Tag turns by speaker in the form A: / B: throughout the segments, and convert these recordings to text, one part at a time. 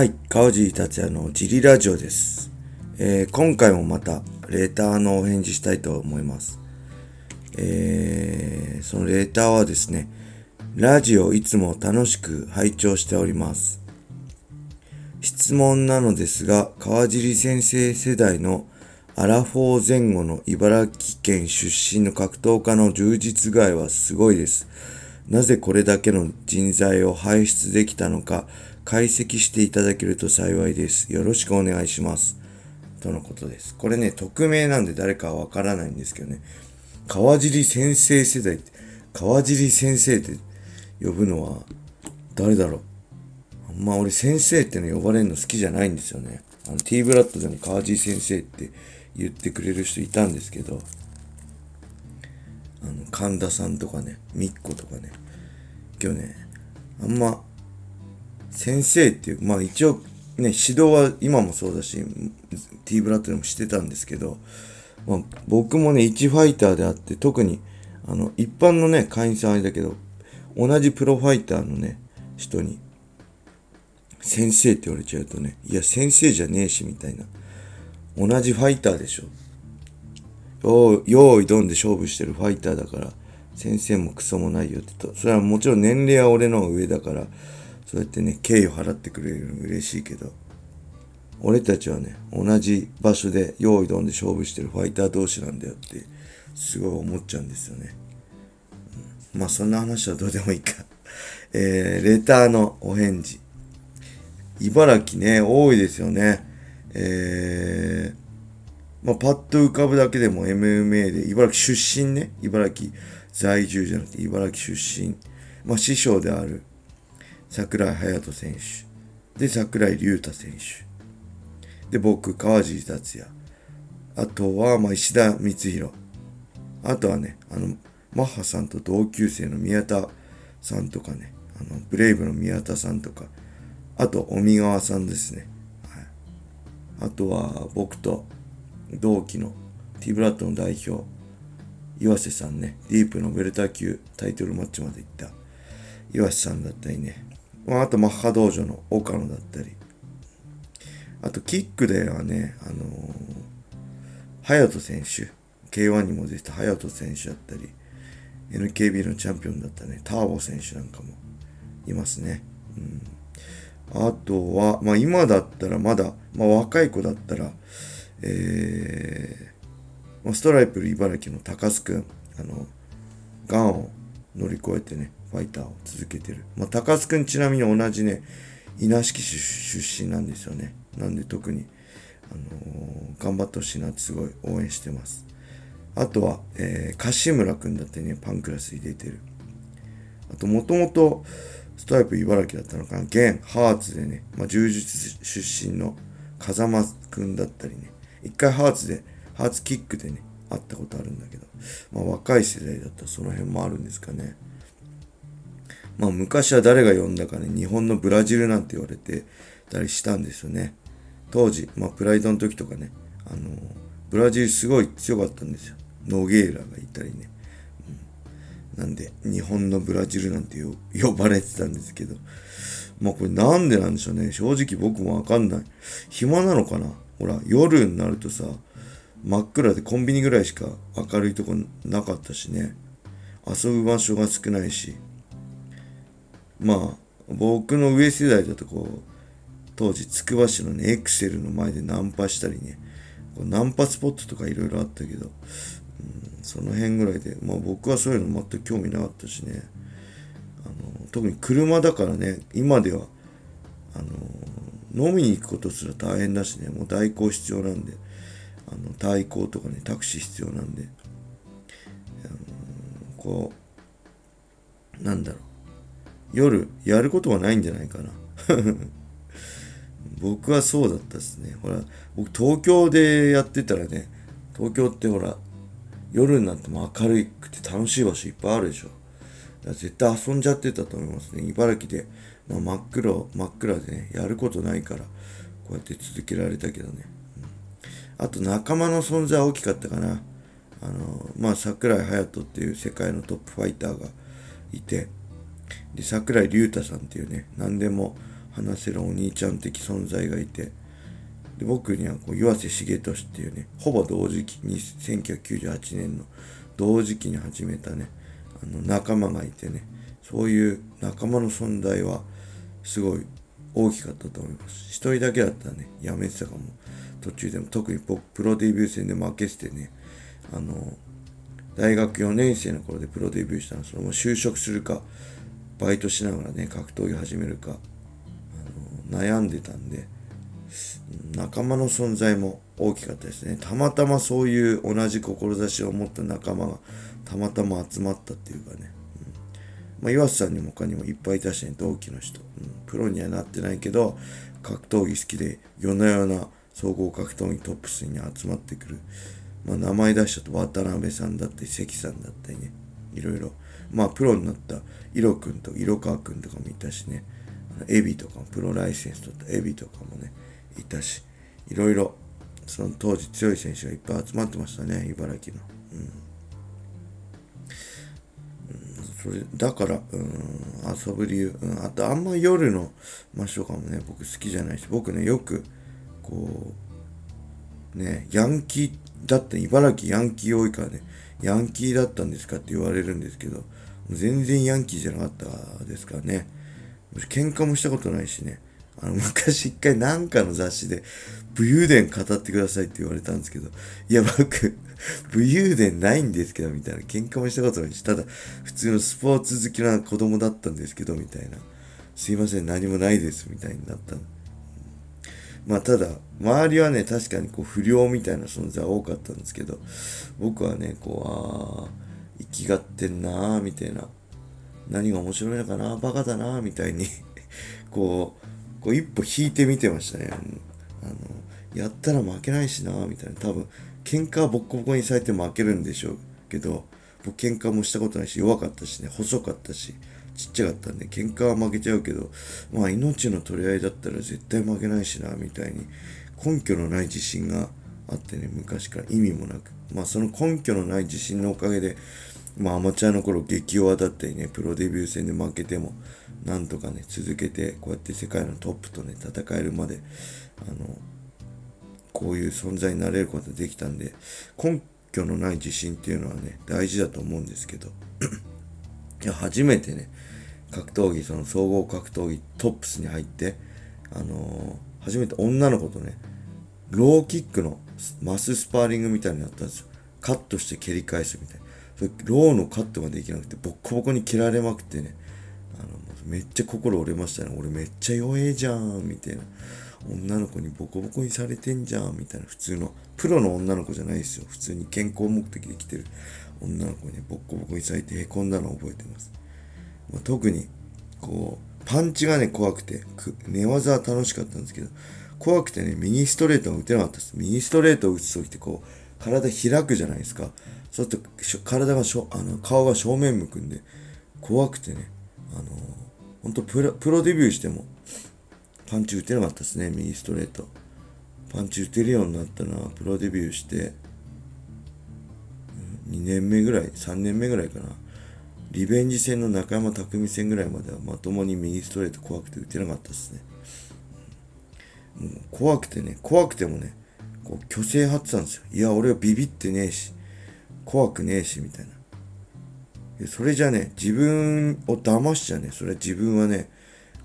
A: はい、川尻達也のジリラジオです、えー今回もまたレーターのお返事したいと思います。えーそのレーターはですね、ラジオいつも楽しく拝聴しております。質問なのですが、川尻先生世代のアラフォー前後の茨城県出身の格闘家の充実具合はすごいです。なぜこれだけの人材を輩出できたのか解析していただけると幸いです。よろしくお願いします。とのことです。これね、匿名なんで誰かわからないんですけどね。川尻先生世代って、川尻先生って呼ぶのは誰だろうあんま俺先生っての呼ばれるの好きじゃないんですよね。あの T ブラッドでも川尻先生って言ってくれる人いたんですけど、あの神田さんとかね、みっことかね、今日ね、あんま先生っていう、まあ一応ね、指導は今もそうだし、T ブラッドでもしてたんですけど、まあ、僕もね、一ファイターであって、特に、あの、一般のね、会員さんあれだけど、同じプロファイターのね、人に、先生って言われちゃうとね、いや、先生じゃねえし、みたいな。同じファイターでしょ。よー用意ドンで勝負してるファイターだから、先生もクソもないよってと。それはもちろん年齢は俺の上だから、そうやってね、敬意を払ってくれるの嬉しいけど、俺たちはね、同じ場所で用意ドンで勝負してるファイター同士なんだよって、すごい思っちゃうんですよね。まあそんな話はどうでもいいか。えー、レターのお返事。茨城ね、多いですよね。えー、まあ、パッと浮かぶだけでも MMA で、茨城出身ね、茨城在住じゃなくて茨城出身。まあ、師匠である桜井隼人選手。で、桜井隆太選手。で、僕、川尻達也。あとは、まあ、石田光弘。あとはね、あの、マッハさんと同級生の宮田さんとかね、あの、ブレイブの宮田さんとか、あと、尾身川さんですね。はい。あとは、僕と同期の T ブラッドの代表、岩瀬さんね、ディープのベルター級タイトルマッチまで行った岩瀬さんだったりね、まあ、あとマッハ道場の岡野だったり、あとキックではね、あのー、隼人選手、K1 にも出てた隼人選手だったり、NKB のチャンピオンだったね、ターボ選手なんかも。いますね。うん、あとは、まあ今だったらまだ、まあ若い子だったら、えー、まあストライプル茨城の高須くん、あの、ガンを乗り越えてね、ファイターを続けてる。まあ高須くんちなみに同じね、稲敷市出身なんですよね。なんで特に、あのー頑張ってほしいなってすごい応援してます。あとは、えー、柏村くんだってね、パンクラスに出てる。あと、もともと、ストライプ茨城だったのかな。現、ハーツでね、まあ、柔術出身の風間くんだったりね。一回ハーツで、ハーツキックでね、会ったことあるんだけど、まあ、若い世代だったらその辺もあるんですかね。まあ、昔は誰が呼んだかね、日本のブラジルなんて言われてたりしたんですよね。当時、まあ、プライドの時とかね、あのブラジルすごい強かったんですよ。ノゲーラがいたりね。うん、なんで、日本のブラジルなんて呼ばれてたんですけど、まあこれなんでなんでしょうね。正直僕もわかんない。暇なのかな？ほら、夜になるとさ、真っ暗でコンビニぐらいしか明るいとこなかったしね。遊ぶ場所が少ないし。まあ、僕の上世代だとこう、当時つくば市のねエクセルの前でナンパしたりねこうナンパスポットとかいろいろあったけど、うん、その辺ぐらいでまあ僕はそういうの全く興味なかったしねあの特に車だからね今ではあの飲みに行くことすら大変だしねもう代行必要なんであの代行とかねタクシー必要なんで、あのこうなんだろう。夜やることはないんじゃないかな 僕はそうだったですね。ほら、僕東京でやってたらね、東京ってほら、夜になっても明るくて楽しい場所いっぱいあるでしょ。だから絶対遊んじゃってたと思いますね。茨城で、まあ、真っ黒、真っ暗でね、やることないから、こうやって続けられたけどね。うん、あと仲間の存在は大きかったかな。あの、まあ、桜井隼人っていう世界のトップファイターがいて、で、桜井隆太さんっていうね、何でも話せるお兄ちゃん的存在がいてで僕にはこう岩瀬重俊っていうねほぼ同時期に1998年の同時期に始めたねあの仲間がいてねそういう仲間の存在はすごい大きかったと思います。一人だけだったらねやめてたかも。途中でも特に僕プロデビュー戦で負けててねあの大学4年生の頃でプロデビューしたのそれも就職するかバイトしながらね格闘技始めるかあの悩んでたんで仲間の存在も大きかったですね。たまたまそういう同じ志を持った仲間がたまたま集まったっていうかね、うん、まあ、岩瀬さんにも他にもいっぱいいたしね同期の人、うん、プロにはなってないけど格闘技好きで夜な夜な総合格闘技トップスに集まってくる、まあ、名前出しちゃうと渡辺さんだったり関さんだったりね。いろいろまあプロになった色くんと色川くんとかもいたしね。エビとかもプロライセンス取った。エビとかもねいたし。いろいろその当時強い選手がいっぱい集まってましたね茨城の、うん、それだから、うん、遊ぶ理由、うん、あとあんま夜の場所かもね僕好きじゃないし僕ねよくこうねヤンキーだって茨城ヤンキー多いからねヤンキーだったんですかって言われるんですけど全然ヤンキーじゃなかったですからね喧嘩もしたことないしねあの、昔一回なんかの雑誌で、武勇伝語ってくださいって言われたんですけど、いや、僕、武勇伝ないんですけど、みたいな。喧嘩もしたことないし、ただ、普通のスポーツ好きな子供だったんですけど、みたいな。すいません、何もないです、みたいになった。まあ、ただ、周りはね、確かにこう、不良みたいな存在多かったんですけど、僕はね、こう、ああ、生きがってんなーみたいな。何が面白いのかなバカだなみたいに こう、こう一歩引いてみてましたね。あの、やったら負けないしな、みたいな。多分、喧嘩はボッコボコにされて負けるんでしょうけど、僕喧嘩もしたことないし、弱かったしね、細かったし、ちっちゃかったんで、喧嘩は負けちゃうけど、まあ命の取り合いだったら絶対負けないしな、みたいに、根拠のない自信があってね、昔から意味もなく。まあその根拠のない自信のおかげで、まあアマチュアの頃激弱だったりね、プロデビュー戦で負けても、なんとかね続けてこうやって世界のトップとね戦えるまであのこういう存在になれることができたんで根拠のない自信っていうのはね大事だと思うんですけど いや初めてね格闘技その総合格闘技トップスに入ってあのー、初めて女の子とねローキックのマススパーリングみたいになったんですよカットして蹴り返すみたいなそれローのカットができなくてボッコボコに蹴られまくってねあのめっちゃ心折れましたね。俺めっちゃ弱えじゃん、みたいな。女の子にボコボコにされてんじゃん、みたいな。普通の、プロの女の子じゃないですよ。普通に健康目的で来てる女の子にボッコボコにされてへこんだのを覚えてます。ま、特に、こう、パンチがね、怖くて、寝技は楽しかったんですけど、怖くてね、右ストレートが打てなかったです。右ストレートを打つときってこう、体開くじゃないですか。そうすると、体がしょ、あの、顔が正面向くんで、怖くてね、あのー本当プロプロデビューしてもパンチ打てなかったですね右ストレートパンチ打てるようになったのはプロデビューして2年目ぐらい3年目ぐらいかなリベンジ戦の中山匠戦ぐらいまではまともに右ストレート怖くて打てなかったですね。もう怖くてね怖くてもねこう虚勢張ってたんですよ。いや俺はビビってねえし怖くねえしみたいな。それじゃね、自分を騙しちゃね、それは自分はね、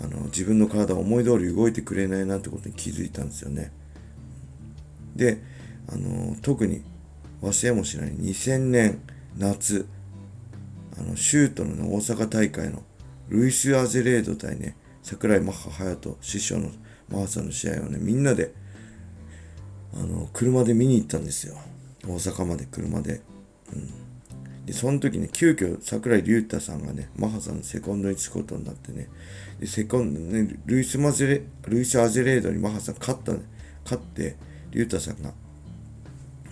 A: あの、自分の体を思い通り動いてくれないなってことに気づいたんですよね。で、あの、特に忘れもしない2000年夏、あの、シュートの、ね、大阪大会のルイス・アゼレード対ね、桜井マッハ隼人、師匠のマーサの試合をね、みんなで、あの、車で見に行ったんですよ。大阪まで車で。うんで、その時ね、急遽桜井隆太さんがね、マハさんのセコンドにつくことになってね、で、セコンドね、ルイス・マゼレ、ルイス・アゼレードにマハさん勝ったね、勝って、隆太さんが、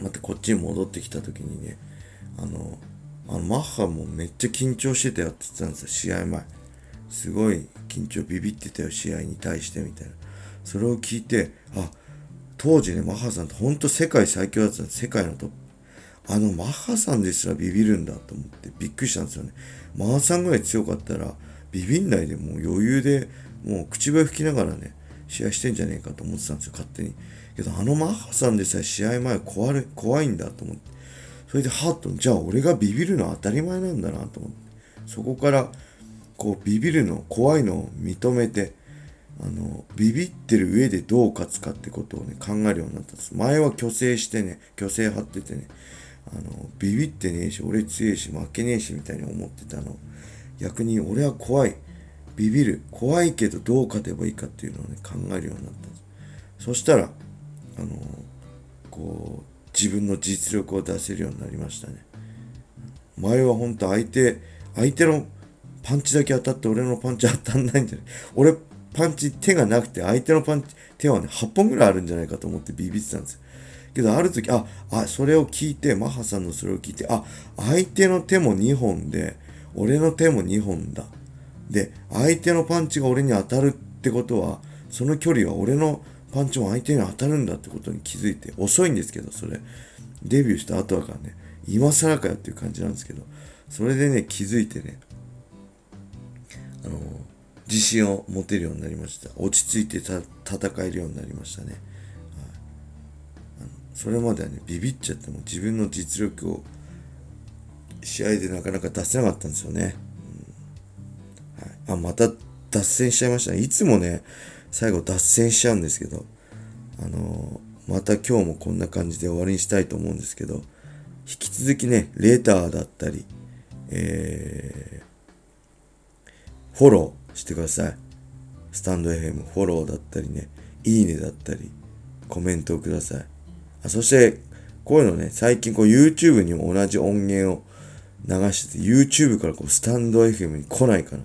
A: またこっちに戻ってきた時にね、あの、あのマッハもめっちゃ緊張してたよって言ってたんですよ、試合前。すごい緊張ビビってたよ、試合に対してみたいな。それを聞いて、あ、当時ね、マッハさんって本当世界最強だったんです。世界のトップ。あのマッハさんですらビビるんだと思ってびっくりしたんですよね。マーさんぐらい強かったらビビんないでもう余裕でもう口笛吹きながらね、試合してんじゃねえかと思ってたんですよ、勝手に。けど、あのマッハさんでさえ試合前怖い怖いんだと思って。それで、はっと、じゃあ俺がビビるのは当たり前なんだなと思って。そこから、こう、ビビるの、怖いのを認めて、あの、ビビってる上でどう勝つかってことをね、考えるようになったんです。前は虚勢してね、虚勢張っててね、あの、ビビってねえし、俺強いし、負けねえし、みたいに思ってたの。逆に俺は怖い。ビビる。怖いけどどう勝てばいいかっていうのをね、考えるようになったんです。そしたら、あの、こう、自分の実力を出せるようになりましたね。前は本当相手、相手のパンチだけ当たって俺のパンチ当たんないんじゃない俺パンチ手がなくて相手のパンチ手はね8本ぐらいあるんじゃないかと思ってビビってたんですよ。けどある時ああそれを聞いてマハさんのそれを聞いてあ相手の手も2本で俺の手も2本だ。で相手のパンチが俺に当たるってことはその距離は俺のパンチも相手に当たるんだってことに気づいて遅いんですけどそれ。デビューした後だからね。今更かよっていう感じなんですけど。それでね気づいてねあの自信を持てるようになりました。落ち着いて戦えるようになりましたね、はい、あのそれまではねビビっちゃっても自分の実力を試合でなかなか出せなかったんですよね、うん。はい、あまた脱線しちゃいましたね。いつもね最後脱線しちゃうんですけどあのまた今日もこんな感じで終わりにしたいと思うんですけど引き続きねレターだったりえー、フォローしてください。スタンド FM フォローだったりね、いいねだったり、コメントをください。あそして、こういうのね、最近こう YouTube にも同じ音源を流してて、YouTube からこうスタンド FM に来ないかな。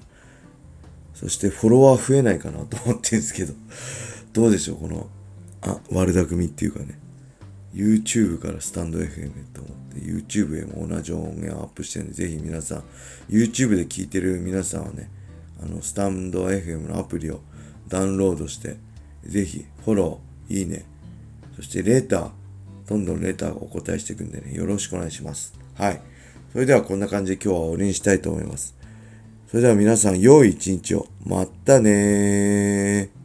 A: そしてフォロワー増えないかなと思ってるんですけど、どうでしょう、この、あ、悪巧みっていうかね、YouTube からスタンド FM と思って、YouTube へも同じ音源をアップしてるんで、ぜひ皆さん、YouTube で聞いてる皆さんはね、あの、スタンド FM のアプリをダウンロードして、ぜひフォロー、いいね、そしてレーター、どんどんレーターお答えしていくんでね、よろしくお願いします。はい。それではこんな感じで今日は終わりにしたいと思います。それでは皆さん、良い一日を。またねー。